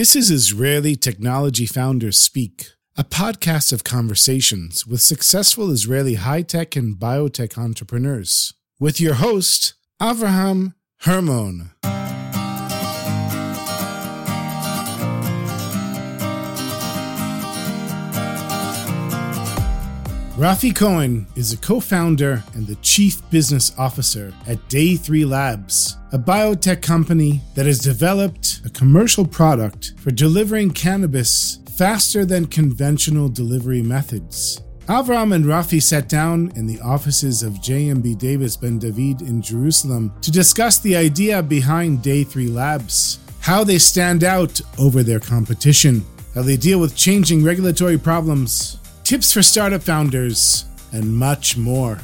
This is Israeli Technology Founders Speak, a podcast of conversations with successful Israeli high tech and biotech entrepreneurs. With your host, Avraham Hermon. Rafi Cohen is a co founder and the chief business officer at Day 3 Labs, a biotech company that has developed a commercial product for delivering cannabis faster than conventional delivery methods. Avram and Rafi sat down in the offices of JMB Davis Ben David in Jerusalem to discuss the idea behind Day 3 Labs, how they stand out over their competition, how they deal with changing regulatory problems, tips for startup founders, and much more.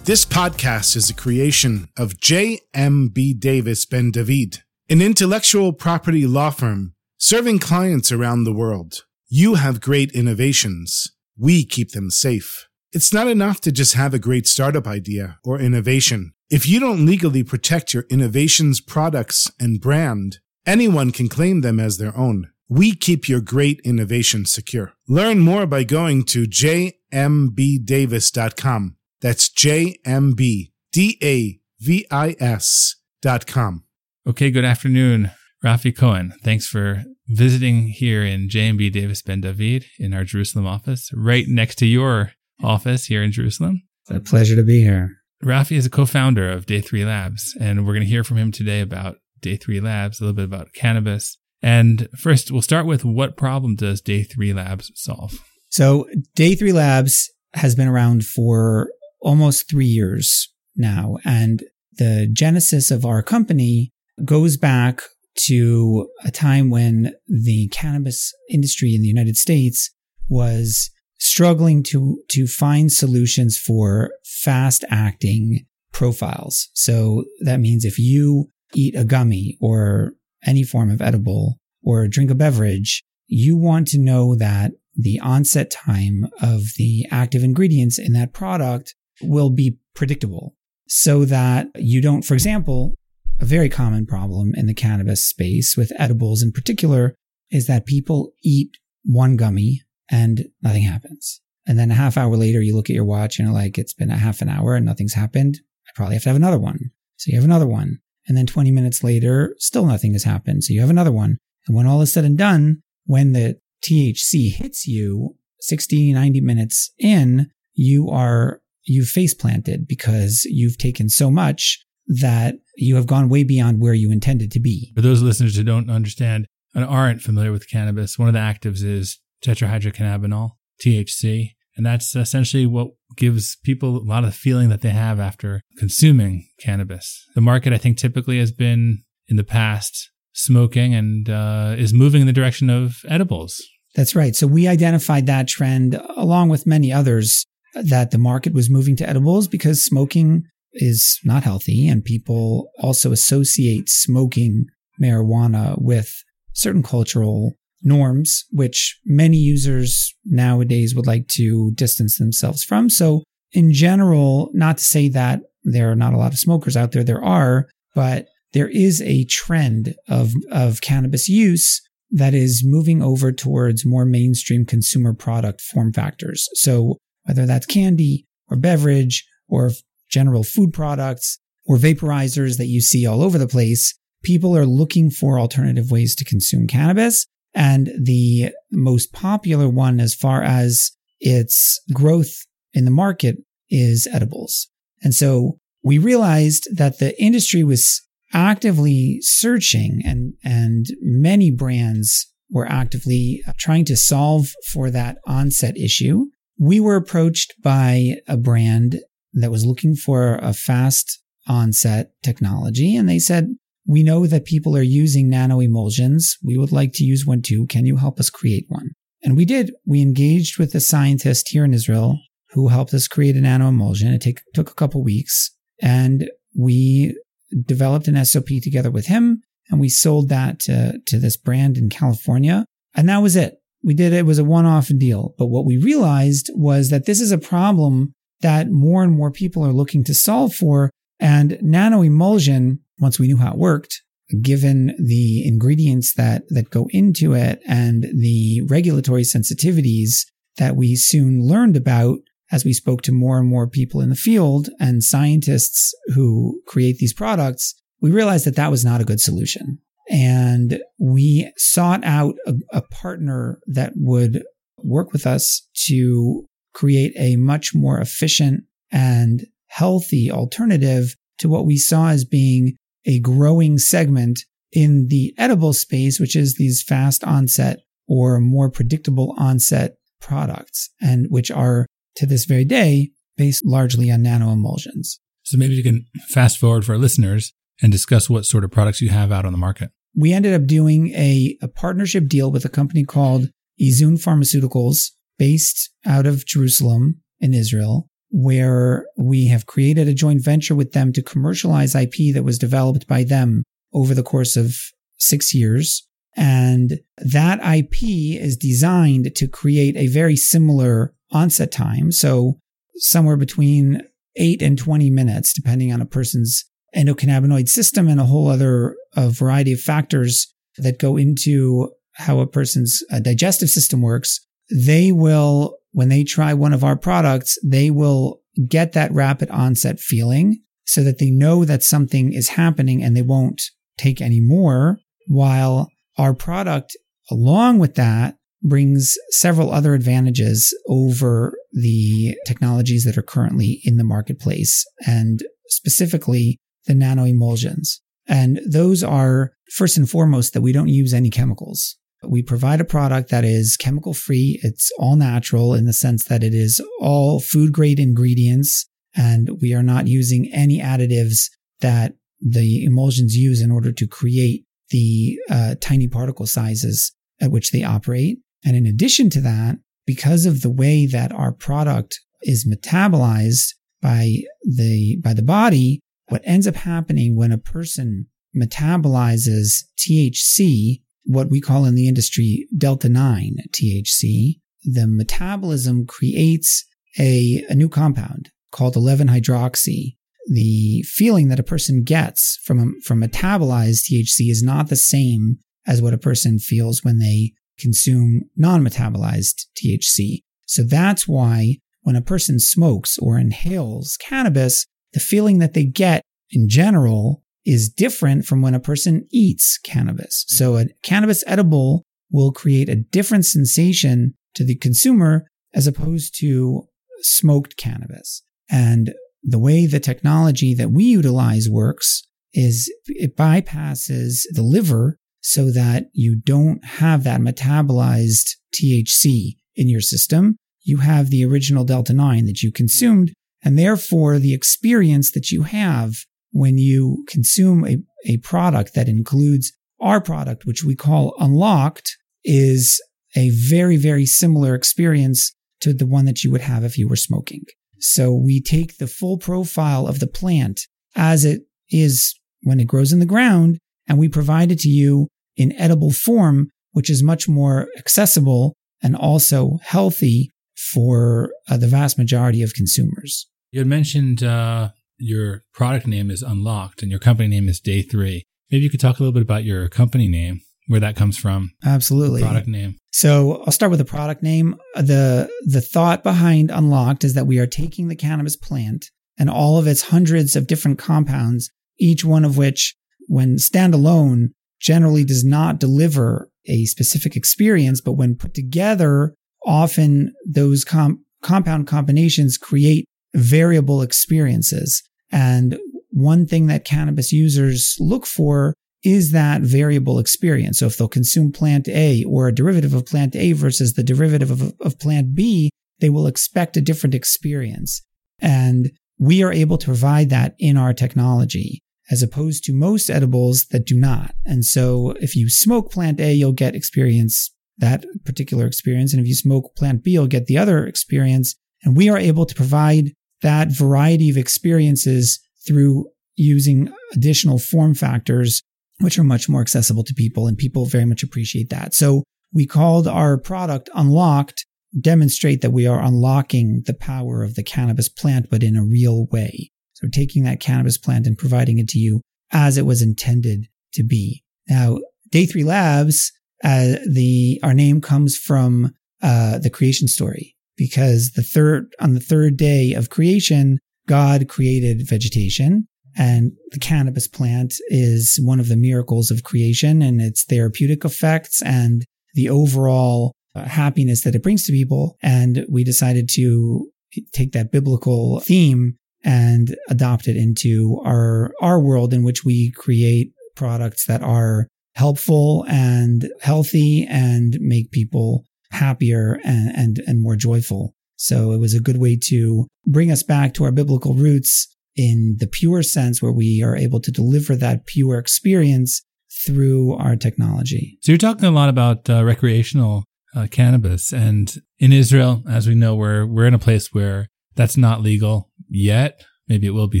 This podcast is a creation of JMB Davis Ben David, an intellectual property law firm serving clients around the world. You have great innovations. We keep them safe. It's not enough to just have a great startup idea or innovation. If you don't legally protect your innovations, products, and brand, anyone can claim them as their own. We keep your great innovation secure. Learn more by going to jmbdavis.com. That's jmbdavis.com. Okay, good afternoon, Rafi Cohen. Thanks for visiting here in JMB Davis Ben David in our Jerusalem office, right next to your office here in Jerusalem. It's a pleasure to be here. Rafi is a co-founder of Day 3 Labs, and we're going to hear from him today about Day 3 Labs, a little bit about cannabis. And first, we'll start with what problem does Day 3 Labs solve? So, Day 3 Labs has been around for almost three years now. And the genesis of our company goes back to a time when the cannabis industry in the United States was struggling to, to find solutions for fast acting profiles. So that means if you eat a gummy or any form of edible or drink a beverage, you want to know that the onset time of the active ingredients in that product will be predictable so that you don't, for example, a very common problem in the cannabis space with edibles in particular is that people eat one gummy and nothing happens. And then a half hour later, you look at your watch and like, it's been a half an hour and nothing's happened. I probably have to have another one. So you have another one. And then 20 minutes later, still nothing has happened. So you have another one. And when all is said and done, when the THC hits you 60, 90 minutes in, you are, you've face planted because you've taken so much that you have gone way beyond where you intended to be. For those listeners who don't understand and aren't familiar with cannabis, one of the actives is tetrahydrocannabinol, THC. And that's essentially what gives people a lot of the feeling that they have after consuming cannabis. The market, I think, typically has been in the past smoking and uh, is moving in the direction of edibles. That's right. So we identified that trend along with many others that the market was moving to edibles because smoking is not healthy and people also associate smoking marijuana with certain cultural norms, which many users nowadays would like to distance themselves from. So in general, not to say that there are not a lot of smokers out there, there are, but there is a trend of, of cannabis use that is moving over towards more mainstream consumer product form factors. So whether that's candy or beverage or general food products or vaporizers that you see all over the place, people are looking for alternative ways to consume cannabis. And the most popular one as far as its growth in the market is edibles. And so we realized that the industry was actively searching and, and many brands were actively uh, trying to solve for that onset issue. We were approached by a brand that was looking for a fast onset technology. And they said, we know that people are using nano emulsions. We would like to use one too. Can you help us create one? And we did. We engaged with a scientist here in Israel who helped us create a nano emulsion. It take, took a couple weeks and we developed an SOP together with him and we sold that to, to this brand in California. And that was it. We did it. it was a one off deal. But what we realized was that this is a problem that more and more people are looking to solve for. And nano emulsion, once we knew how it worked, given the ingredients that, that go into it and the regulatory sensitivities that we soon learned about as we spoke to more and more people in the field and scientists who create these products, we realized that that was not a good solution. And we sought out a, a partner that would work with us to create a much more efficient and healthy alternative to what we saw as being a growing segment in the edible space, which is these fast onset or more predictable onset products and which are to this very day based largely on nanoemulsions. So maybe you can fast forward for our listeners and discuss what sort of products you have out on the market. We ended up doing a, a partnership deal with a company called Izun Pharmaceuticals based out of Jerusalem in Israel, where we have created a joint venture with them to commercialize IP that was developed by them over the course of six years. And that IP is designed to create a very similar onset time. So somewhere between eight and 20 minutes, depending on a person's endocannabinoid system and a whole other variety of factors that go into how a person's uh, digestive system works. They will, when they try one of our products, they will get that rapid onset feeling so that they know that something is happening and they won't take any more while our product along with that brings several other advantages over the technologies that are currently in the marketplace and specifically the nanoemulsions. And those are first and foremost that we don't use any chemicals. We provide a product that is chemical free. It's all natural in the sense that it is all food grade ingredients and we are not using any additives that the emulsions use in order to create the uh, tiny particle sizes at which they operate. And in addition to that, because of the way that our product is metabolized by the, by the body, what ends up happening when a person metabolizes THC, what we call in the industry delta 9 THC, the metabolism creates a, a new compound called 11 hydroxy. The feeling that a person gets from, from metabolized THC is not the same as what a person feels when they consume non-metabolized THC. So that's why when a person smokes or inhales cannabis, the feeling that they get in general is different from when a person eats cannabis. So a cannabis edible will create a different sensation to the consumer as opposed to smoked cannabis. And the way the technology that we utilize works is it bypasses the liver so that you don't have that metabolized THC in your system. You have the original Delta 9 that you consumed, and therefore the experience that you have when you consume a, a product that includes our product, which we call Unlokt, is a very, very similar experience to the one that you would have if you were smoking. So we take the full profile of the plant as it is when it grows in the ground and we provide it to you in edible form, which is much more accessible and also healthy for uh, the vast majority of consumers. You had mentioned uh, your product name is Unlokt and your company name is Day 3. Maybe you could talk a little bit about your company name, where that comes from. Absolutely. Product name. So I'll start with the product name. Uh, the, the thought behind Unlokt is that we are taking the cannabis plant and all of its hundreds of different compounds, each one of which, when standalone, generally does not deliver a specific experience, but when put together, often those com- compound combinations create variable experiences. And one thing that cannabis users look for is that variable experience. So if they'll consume plant A or a derivative of plant A versus the derivative of, of plant B, they will expect a different experience. And we are able to provide that in our technology as opposed to most edibles that do not. And so if you smoke plant A, you'll get experience that particular experience. And if you smoke plant B, you'll get the other experience. And we are able to provide that variety of experiences through using additional form factors, which are much more accessible to people. And people very much appreciate that. So we called our product Unlokt, demonstrate that we are unlocking the power of the cannabis plant, but in a real way. So taking that cannabis plant and providing it to you as it was intended to be. Now, Day Three Labs, uh, the our name comes from uh, the creation story because the third on the third day of creation, God created vegetation, and the cannabis plant is one of the miracles of creation and its therapeutic effects and the overall uh, happiness that it brings to people. And we decided to take that biblical theme and adopt it into our, our world in which we create products that are helpful and healthy and make people happier and, and, and more joyful. So it was a good way to bring us back to our biblical roots in the pure sense where we are able to deliver that pure experience through our technology. So you're talking a lot about uh, recreational uh, cannabis, and in Israel, as we know, we're we're in a place where that's not legal yet. Maybe it will be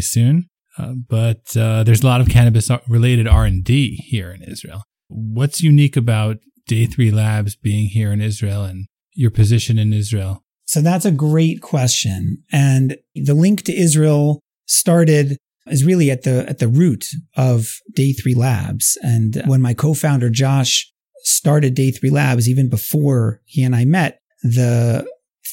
soon, uh, but uh, there's a lot of cannabis related R and D here in Israel. What's unique about Day Three Labs being here in Israel and your position in Israel? So that's a great question, and the link to Israel started is really at the at the root of Day 3 Labs. And when my co-founder Josh started Day 3 Labs even before he and I met, the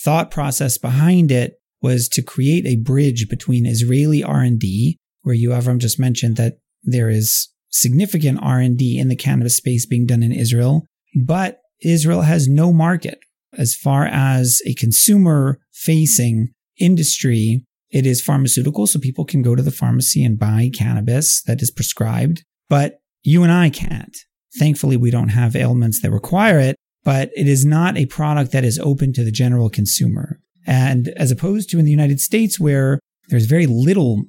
thought process behind it was to create a bridge between Israeli R&D where you Avram just mentioned that there is significant R&D in the cannabis space being done in Israel, but Israel has no market as far as a consumer facing industry it is pharmaceutical, so people can go to the pharmacy and buy cannabis that is prescribed, but you and I can't. Thankfully, we don't have ailments that require it, but it is not a product that is open to the general consumer. And as opposed to in the United States, where there's very little,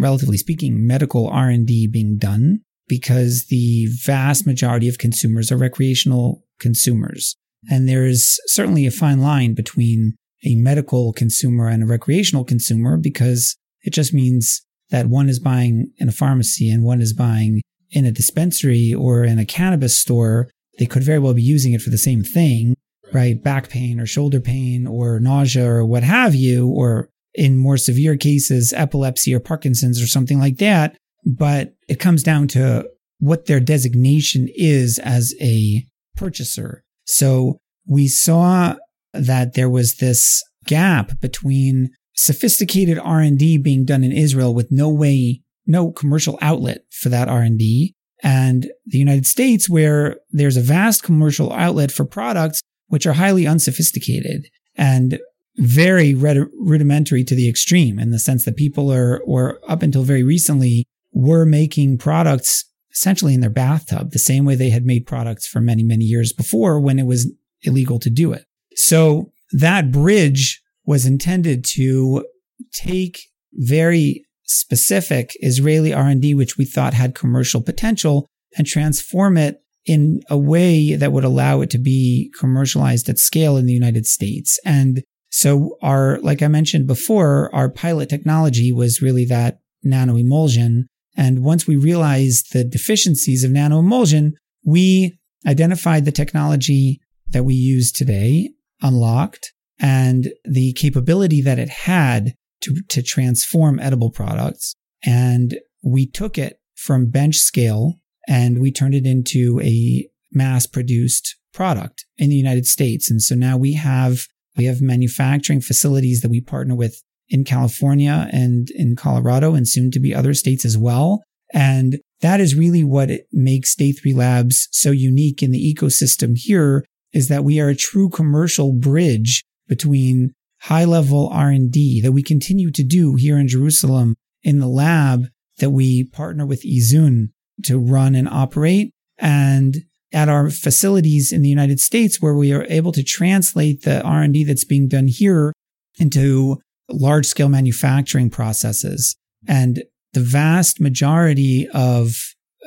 relatively speaking, medical R&D being done because the vast majority of consumers are recreational consumers. And there is certainly a fine line between a medical consumer and a recreational consumer because it just means that one is buying in a pharmacy and one is buying in a dispensary or in a cannabis store. They could very well be using it for the same thing, right? Back pain or shoulder pain or nausea or what have you, or in more severe cases, epilepsy or Parkinson's or something like that. But it comes down to what their designation is as a purchaser. So we saw that there was this gap between sophisticated R&D being done in Israel with no way, no commercial outlet for that R&D and the United States where there's a vast commercial outlet for products which are highly unsophisticated and very rudimentary to the extreme in the sense that people are, or up until very recently, were making products essentially in their bathtub, the same way they had made products for many, many years before when it was illegal to do it. So that bridge was intended to take very specific Israeli R&D, which we thought had commercial potential and transform it in a way that would allow it to be commercialized at scale in the United States. And so our, like I mentioned before, our pilot technology was really that nano emulsion. And once we realized the deficiencies of nano emulsion, we identified the technology that we use today unlocked and the capability that it had to, to transform edible products. And we took it from bench scale and we turned it into a mass produced product in the United States. And so now we have, we have manufacturing facilities that we partner with in California and in Colorado and soon to be other states as well. And that is really what makes Day 3 Labs so unique in the ecosystem here is that we are a true commercial bridge between high level R&D that we continue to do here in Jerusalem in the lab that we partner with Izun to run and operate and at our facilities in the United States where we are able to translate the R&D that's being done here into large scale manufacturing processes. And the vast majority of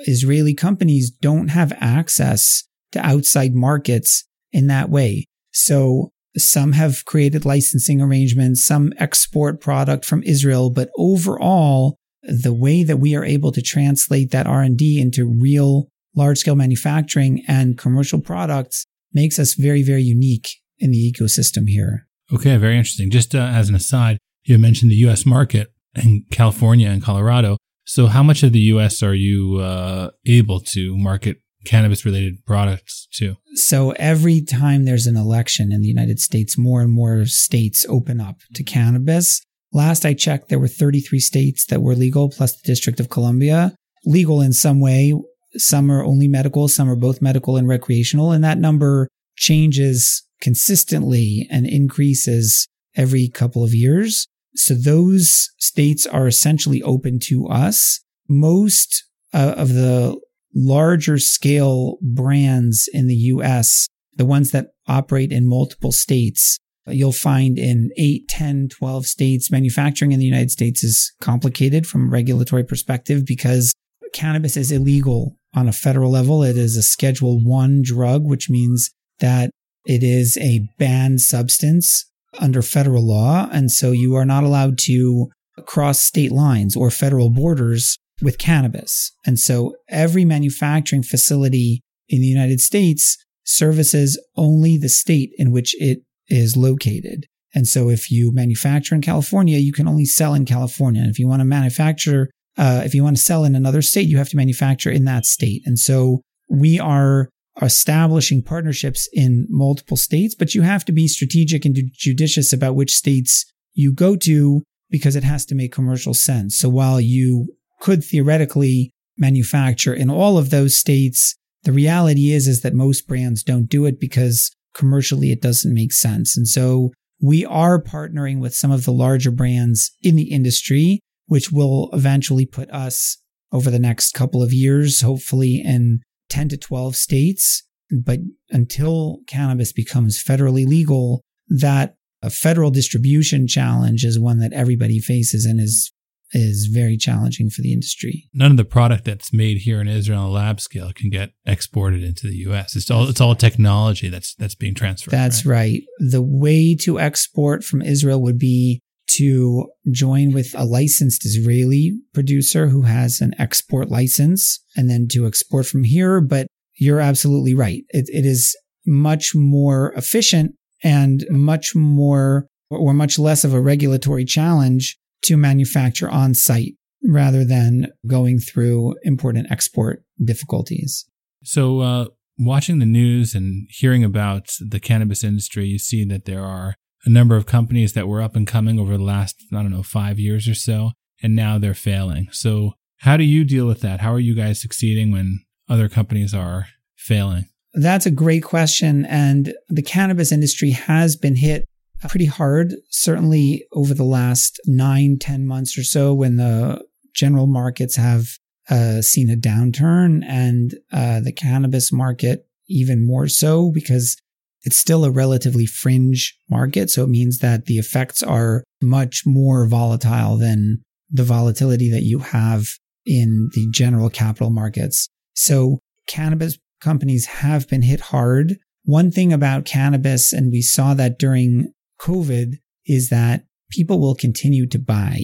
Israeli companies don't have access to outside markets in that way. So some have created licensing arrangements, some export product from Israel, but overall, the way that we are able to translate that R&D into real large scale manufacturing and commercial products makes us very, very unique in the ecosystem here. Okay, very interesting. Just uh, as an aside, you mentioned the US market in California and Colorado. So, how much of the U.S. are you uh, able to market cannabis related products too. So, every time there's an election in the United States, more and more states open up to cannabis. Last I checked, there were 33 states that were legal, plus the District of Columbia. Legal in some way. Some are only medical, some are both medical and recreational. And that number changes consistently and increases every couple of years. So those states are essentially open to us. Most uh, of the larger scale brands in the US, the ones that operate in multiple states, you'll find in 8, 10, 12 states. Manufacturing in the United States is complicated from a regulatory perspective because cannabis is illegal on a federal level. It is a schedule one drug, which means that it is a banned substance under federal law. And so you are not allowed to cross state lines or federal borders with cannabis. And so every manufacturing facility in the United States services only the state in which it is located. And so if you manufacture in California, you can only sell in California. And if you want to manufacture, uh, if you want to sell in another state, you have to manufacture in that state. And so we are establishing partnerships in multiple states, but you have to be strategic and judicious about which states you go to because it has to make commercial sense. So while you could theoretically manufacture in all of those states, the reality is, is that most brands don't do it because commercially it doesn't make sense. And so we are partnering with some of the larger brands in the industry, which will eventually put us over the next couple of years, hopefully in 10 to 12 states. But until cannabis becomes federally legal, that a federal distribution challenge is one that everybody faces and is is very challenging for the industry. None of the product that's made here in Israel on a lab scale can get exported into the US. It's all it's all technology that's that's being transferred. That's right. right. The way to export from Israel would be to join with a licensed Israeli producer who has an export license and then to export from here. But you're absolutely right. It, it is much more efficient and much more or much less of a regulatory challenge to manufacture on site rather than going through import and export difficulties. So, uh, watching the news and hearing about the cannabis industry, you see that there are a number of companies that were up and coming over the last, I don't know, five years or so, and now they're failing. So, how do you deal with that? How are you guys succeeding when other companies are failing? That's a great question. And the cannabis industry has been hit pretty hard, certainly over the last nine, ten months or so when the general markets have uh, seen a downturn and uh, the cannabis market even more so because it's still a relatively fringe market. So it means that the effects are much more volatile than the volatility that you have in the general capital markets. So cannabis companies have been hit hard. One thing about cannabis, and we saw that during COVID, is that people will continue to buy,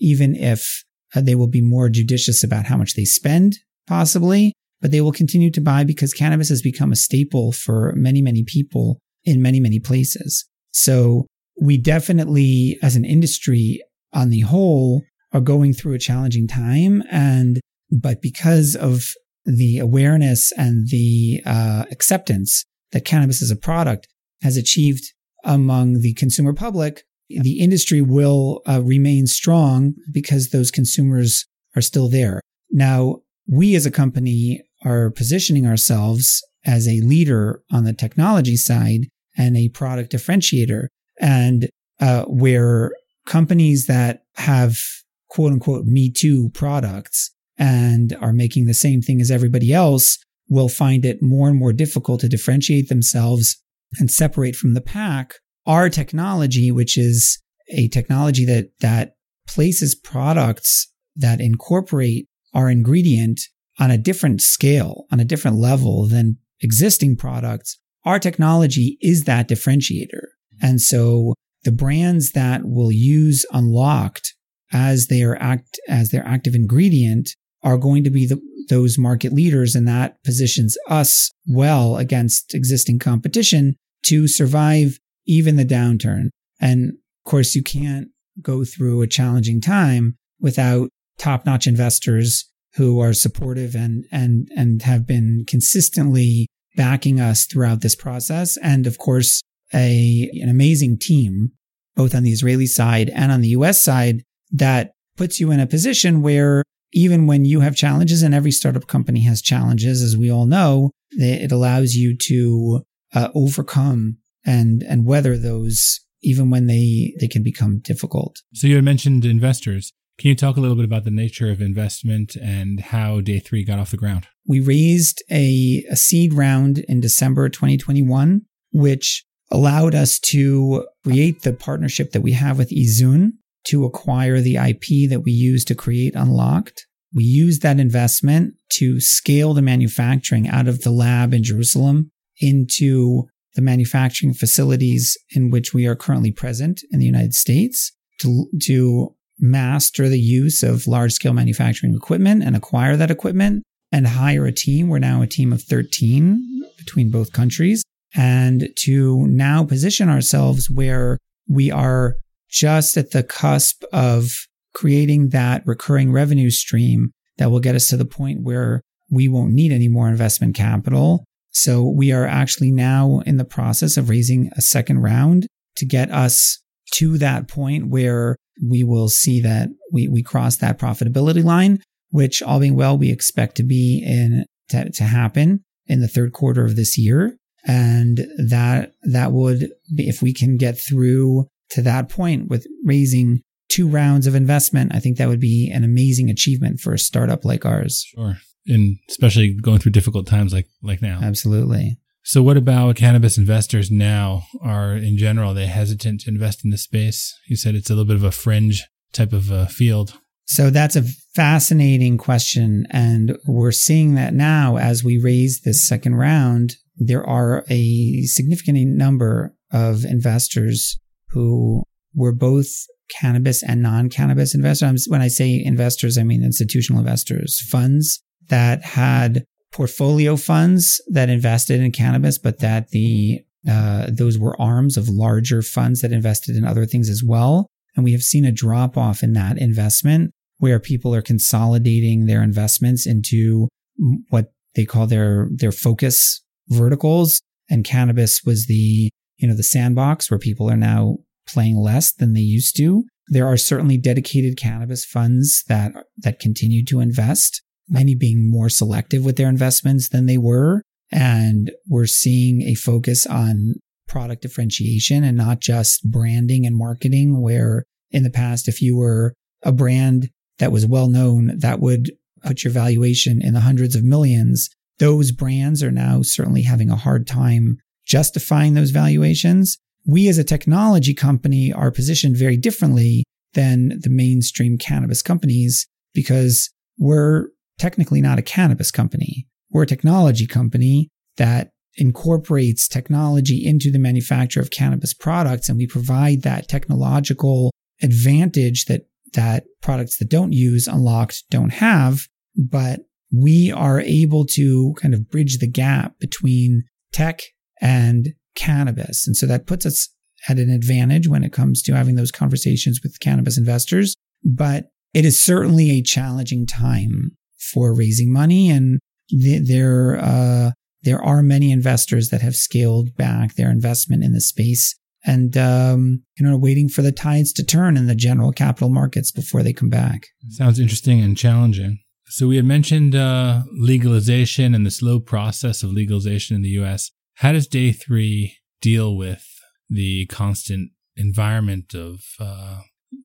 even if uh, they will be more judicious about how much they spend, possibly but they will continue to buy because cannabis has become a staple for many, many people in many, many places. So we definitely, as an industry on the whole, are going through a challenging time. And, but because of the awareness and the uh, acceptance that cannabis as a product has achieved among the consumer public, the industry will uh, remain strong because those consumers are still there. Now, we as a company are positioning ourselves as a leader on the technology side and a product differentiator. And uh, where companies that have quote unquote me too products and are making the same thing as everybody else will find it more and more difficult to differentiate themselves and separate from the pack. Our technology, which is a technology that, that places products that incorporate our ingredient on a different scale, on a different level than existing products, our technology is that differentiator. And so the brands that will use Unlokt as their act, as their active ingredient are going to be the, those market leaders. And that positions us well against existing competition to survive even the downturn. And of course, you can't go through a challenging time without top notch investors who are supportive and, and, and have been consistently backing us throughout this process. And of course, a, an amazing team, both on the Israeli side and on the US side that puts you in a position where even when you have challenges and every startup company has challenges, as we all know, it allows you to uh, overcome and, and weather those even when they, they can become difficult. So you had mentioned investors. Can you talk a little bit about the nature of investment and how day three got off the ground? We raised a, a seed round in December 2021, which allowed us to create the partnership that we have with Izun to acquire the IP that we use to create Unlokt. We used that investment to scale the manufacturing out of the lab in Jerusalem into the manufacturing facilities in which we are currently present in the United States to, to master the use of large scale manufacturing equipment and acquire that equipment and hire a team. We're now a team of 13 between both countries and to now position ourselves where we are just at the cusp of creating that recurring revenue stream that will get us to the point where we won't need any more investment capital so we are actually now in the process of raising a second round to get us to that point where we will see that we, we cross that profitability line, which all being well, we expect to be in to, to happen in the third quarter of this year. And that, that would be, if we can get through to that point with raising two rounds of investment, I think that would be an amazing achievement for a startup like ours. Sure and especially going through difficult times like like now. Absolutely. So, what about cannabis investors now? Are in general they hesitant to invest in the space? You said it's a little bit of a fringe type of uh, field. So that's a fascinating question, and we're seeing that now as we raise this second round. There are a significant number of investors who were both cannabis and non-cannabis investors. When I say investors, I mean institutional investors, funds that had portfolio funds that invested in cannabis, but that the uh, those were arms of larger funds that invested in other things as well. And we have seen a drop off in that investment where people are consolidating their investments into what they call their their focus verticals. And cannabis was the you know the sandbox where people are now playing less than they used to. There are certainly dedicated cannabis funds that that continue to invest many being more selective with their investments than they were. And we're seeing a focus on product differentiation and not just branding and marketing, where in the past, if you were a brand that was well known, that would put your valuation in the hundreds of millions. Those brands are now certainly having a hard time justifying those valuations. We as a technology company are positioned very differently than the mainstream cannabis companies because we're technically not a cannabis company. We're a technology company that incorporates technology into the manufacture of cannabis products. And we provide that technological advantage that, that products that don't use Unlokt don't have. But we are able to kind of bridge the gap between tech and cannabis. And so that puts us at an advantage when it comes to having those conversations with cannabis investors. But it is certainly a challenging time for raising money. And th- there, uh, there are many investors that have scaled back their investment in the space and, um, you know, waiting for the tides to turn in the general capital markets before they come back. Sounds interesting and challenging. So we had mentioned uh, legalization and the slow process of legalization in the U.S. How does Day Three deal with the constant environment of uh,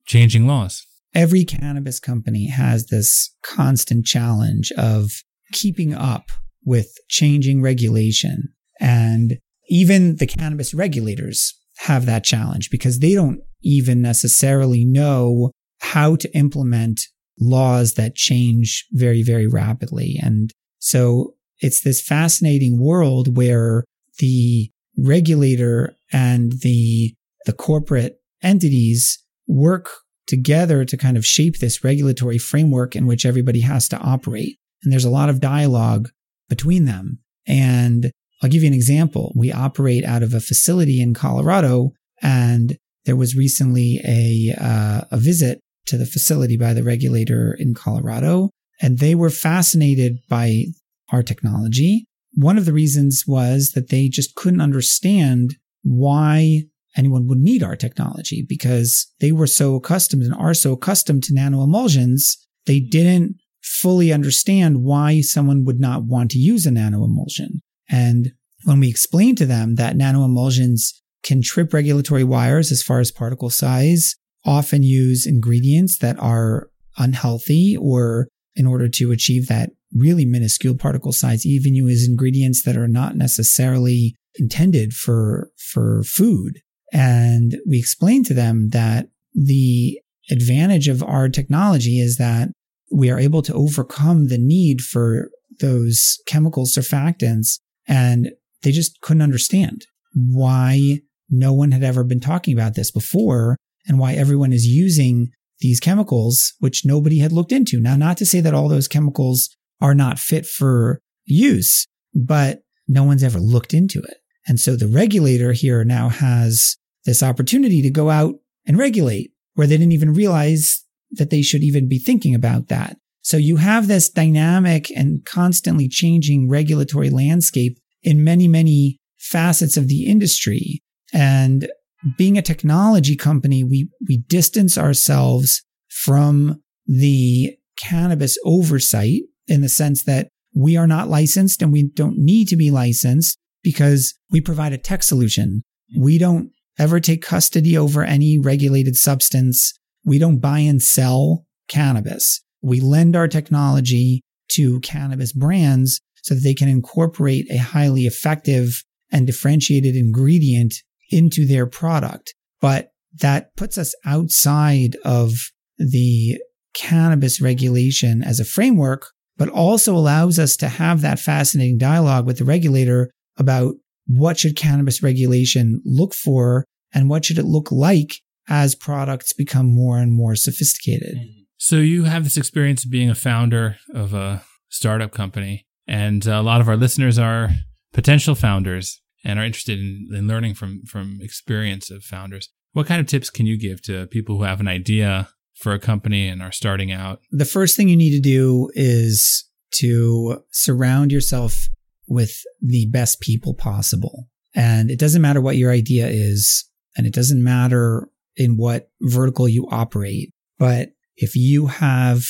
changing laws? every cannabis company has this constant challenge of keeping up with changing regulation. And even the cannabis regulators have that challenge because they don't even necessarily know how to implement laws that change very, very rapidly. And so it's this fascinating world where the regulator and the, the corporate entities work together to kind of shape this regulatory framework in which everybody has to operate. And there's a lot of dialogue between them. And I'll give you an example. We operate out of a facility in Colorado, and there was recently a uh, a visit to the facility by the regulator in Colorado, and they were fascinated by our technology. One of the reasons was that they just couldn't understand why anyone would need our technology because they were so accustomed and are so accustomed to nanoemulsions, they didn't fully understand why someone would not want to use a nanoemulsion. And when we explained to them that nanoemulsions can trip regulatory wires as far as particle size, often use ingredients that are unhealthy or in order to achieve that really minuscule particle size, even use ingredients that are not necessarily intended for, for food. And we explained to them that the advantage of our technology is that we are able to overcome the need for those chemical surfactants and they just couldn't understand why no one had ever been talking about this before and why everyone is using these chemicals, which nobody had looked into. Now, not to say that all those chemicals are not fit for use, but no one's ever looked into it. And so the regulator here now has this opportunity to go out and regulate where they didn't even realize that they should even be thinking about that. So you have this dynamic and constantly changing regulatory landscape in many, many facets of the industry. And being a technology company, we, we distance ourselves from the cannabis oversight in the sense that we are not licensed and we don't need to be licensed because we provide a tech solution. We don't ever take custody over any regulated substance. We don't buy and sell cannabis. We lend our technology to cannabis brands so that they can incorporate a highly effective and differentiated ingredient into their product. But that puts us outside of the cannabis regulation as a framework, but also allows us to have that fascinating dialogue with the regulator about what should cannabis regulation look for and what should it look like as products become more and more sophisticated. Mm-hmm. So you have this experience of being a founder of a startup company and a lot of our listeners are potential founders and are interested in, in learning from from experience of founders. What kind of tips can you give to people who have an idea for a company and are starting out? The first thing you need to do is to surround yourself with the best people possible. And it doesn't matter what your idea is, and it doesn't matter in what vertical you operate, but if you have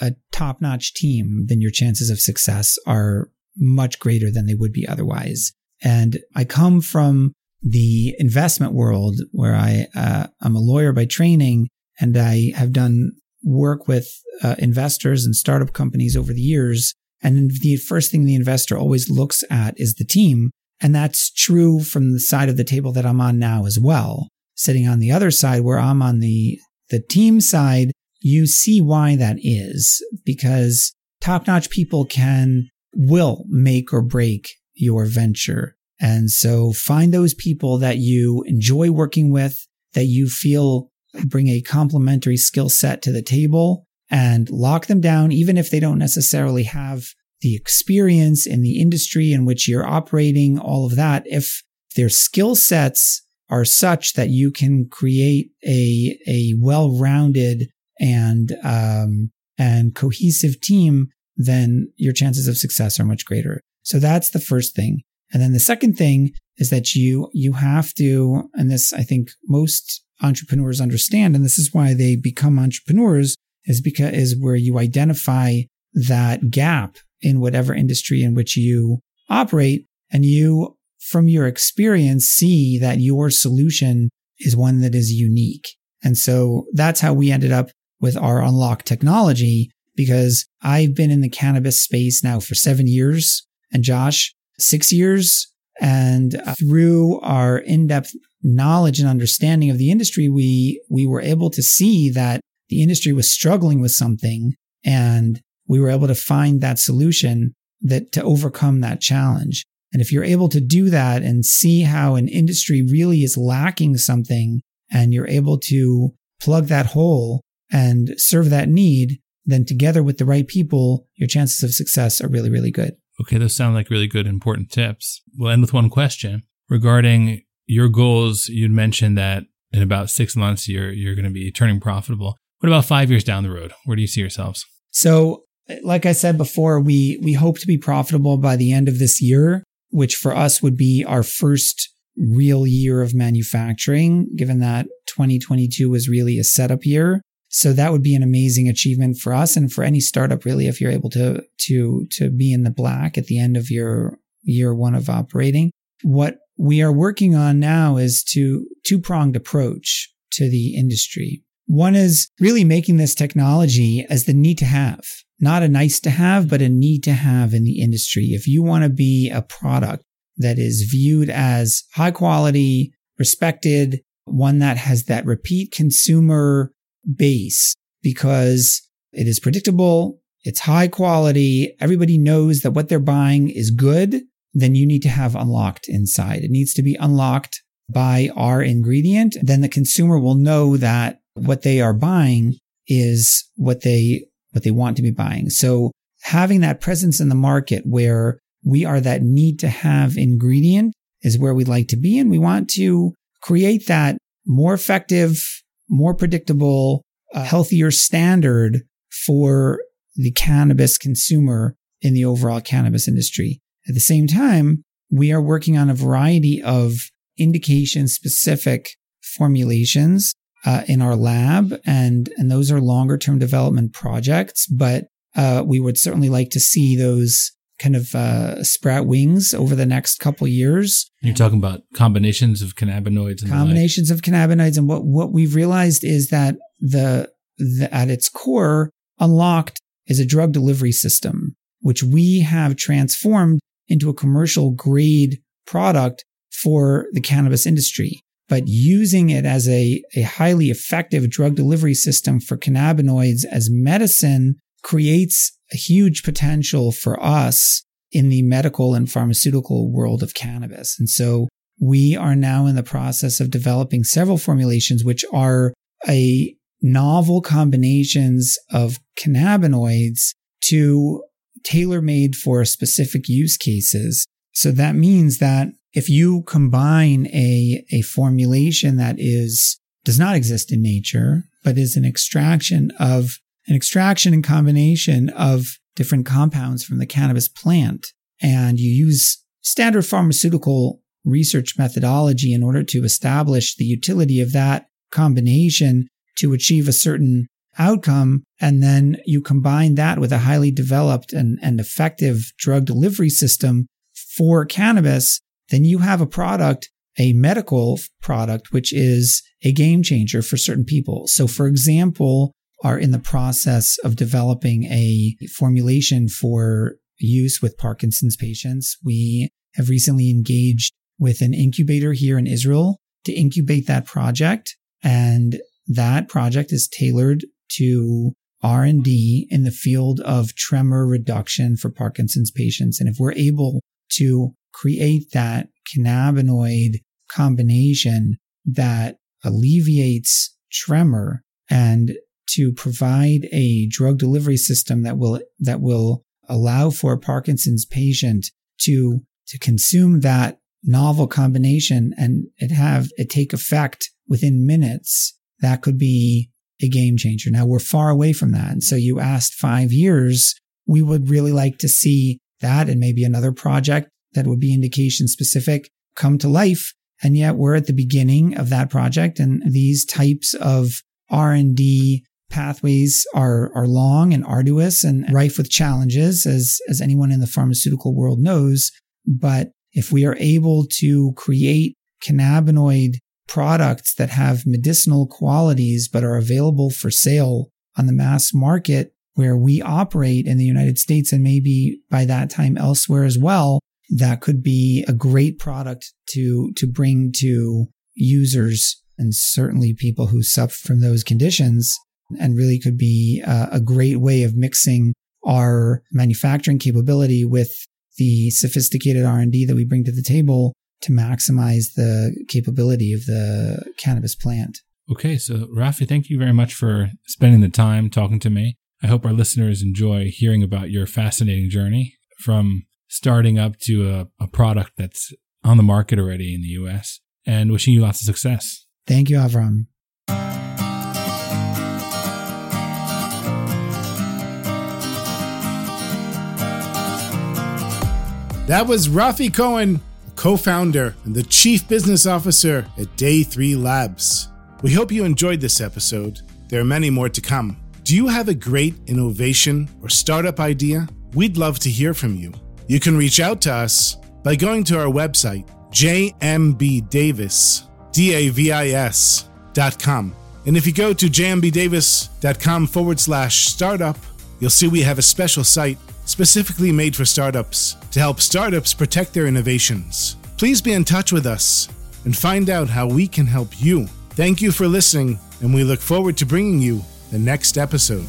a top notch team, then your chances of success are much greater than they would be otherwise. And I come from the investment world where I, uh, I'm a lawyer by training and I have done work with uh, investors and startup companies over the years. And the first thing the investor always looks at is the team. And that's true from the side of the table that I'm on now as well. Sitting on the other side where I'm on the, the team side, you see why that is because top notch people can, will make or break your venture. And so find those people that you enjoy working with, that you feel bring a complementary skill set to the table and lock them down, even if they don't necessarily have the experience in the industry in which you're operating, all of that. If their skill sets are such that you can create a, a well-rounded and, um, and cohesive team, then your chances of success are much greater. So that's the first thing. And then the second thing is that you, you have to, and this I think most entrepreneurs understand, and this is why they become entrepreneurs is because is where you identify that gap in whatever industry in which you operate and you from your experience see that your solution is one that is unique. And so that's how we ended up with our unlock technology because I've been in the cannabis space now for seven years and Josh, six years. And uh, through our in-depth knowledge and understanding of the industry, we, we were able to see that the industry was struggling with something and we were able to find that solution that to overcome that challenge. And if you're able to do that and see how an industry really is lacking something and you're able to plug that hole and serve that need, then together with the right people, your chances of success are really, really good. Okay, those sound like really good, important tips. We'll end with one question regarding your goals. You'd mentioned that in about six months, you're, you're going to be turning profitable. what about five years down the road? Where do you see yourselves? So, like I said before, we we hope to be profitable by the end of this year, which for us would be our first real year of manufacturing, given that 2022 was really a setup year. So that would be an amazing achievement for us and for any startup really if you're able to to to be in the black at the end of your year 1 of operating. What we are working on now is to two-pronged approach to the industry. One is really making this technology as the need to have, not a nice to have, but a need to have in the industry. If you want to be a product that is viewed as high quality, respected, one that has that repeat consumer base because it is predictable, it's high quality, everybody knows that what they're buying is good, then you need to have Unlokt inside. It needs to be unlocked by our ingredient. Then the consumer will know that what they are buying is what they, what they want to be buying. So having that presence in the market where we are that need to have ingredient is where we'd like to be. And we want to create that more effective, more predictable, uh, healthier standard for the cannabis consumer in the overall cannabis industry. At the same time, we are working on a variety of indication specific formulations uh, in our lab, and and those are longer term development projects. But uh, we would certainly like to see those kind of uh, sprout wings over the next couple years. You're talking about combinations of cannabinoids and combinations of cannabinoids, and what what we've realized is that the, the at its core, Unlokt is a drug delivery system, which we have transformed into a commercial grade product for the cannabis industry. But using it as a, a highly effective drug delivery system for cannabinoids as medicine creates a huge potential for us in the medical and pharmaceutical world of cannabis. And so we are now in the process of developing several formulations, which are a novel combinations of cannabinoids to tailor made for specific use cases. So that means that if you combine a, a formulation that is, does not exist in nature, but is an extraction of an extraction and combination of different compounds from the cannabis plant. And you use standard pharmaceutical research methodology in order to establish the utility of that combination to achieve a certain outcome. And then you combine that with a highly developed and, and effective drug delivery system for cannabis. Then you have a product, a medical product, which is a game changer for certain people. So, for example, are in the process of developing a formulation for use with Parkinson's patients. We have recently engaged with an incubator here in Israel to incubate that project. And that project is tailored to R&D in the field of tremor reduction for Parkinson's patients. And if we're able to create that cannabinoid combination that alleviates tremor and to provide a drug delivery system that will that will allow for a Parkinson's patient to to consume that novel combination and it have it take effect within minutes. That could be a game changer. Now we're far away from that. And so you asked 5 years. We would really like to see that and maybe another project that would be indication specific come to life. And yet we're at the beginning of that project and these types of R&D pathways are are long and arduous and rife with challenges as as anyone in the pharmaceutical world knows. But if we are able to create cannabinoid products that have medicinal qualities but are available for sale on the mass market where we operate in the United States and maybe by that time elsewhere as well that could be a great product to to bring to users and certainly people who suffer from those conditions and really could be uh, a great way of mixing our manufacturing capability with the sophisticated R&D that we bring to the table to maximize the capability of the cannabis plant. Okay, so Rafi, thank you very much for spending the time talking to me. I hope our listeners enjoy hearing about your fascinating journey from starting up to a, a product that's on the market already in the US and wishing you lots of success. Thank you, Avram. That was Rafi Cohen, co founder and the chief business officer at Day 3 Labs. We hope you enjoyed this episode. There are many more to come. Do you have a great innovation or startup idea? We'd love to hear from you. You can reach out to us by going to our website, jmbdavis.com. And if you go to jmbdavis.com forward slash startup, you'll see we have a special site specifically made for startups to help startups protect their innovations. Please be in touch with us and find out how we can help you. Thank you for listening, and we look forward to bringing you the next episode.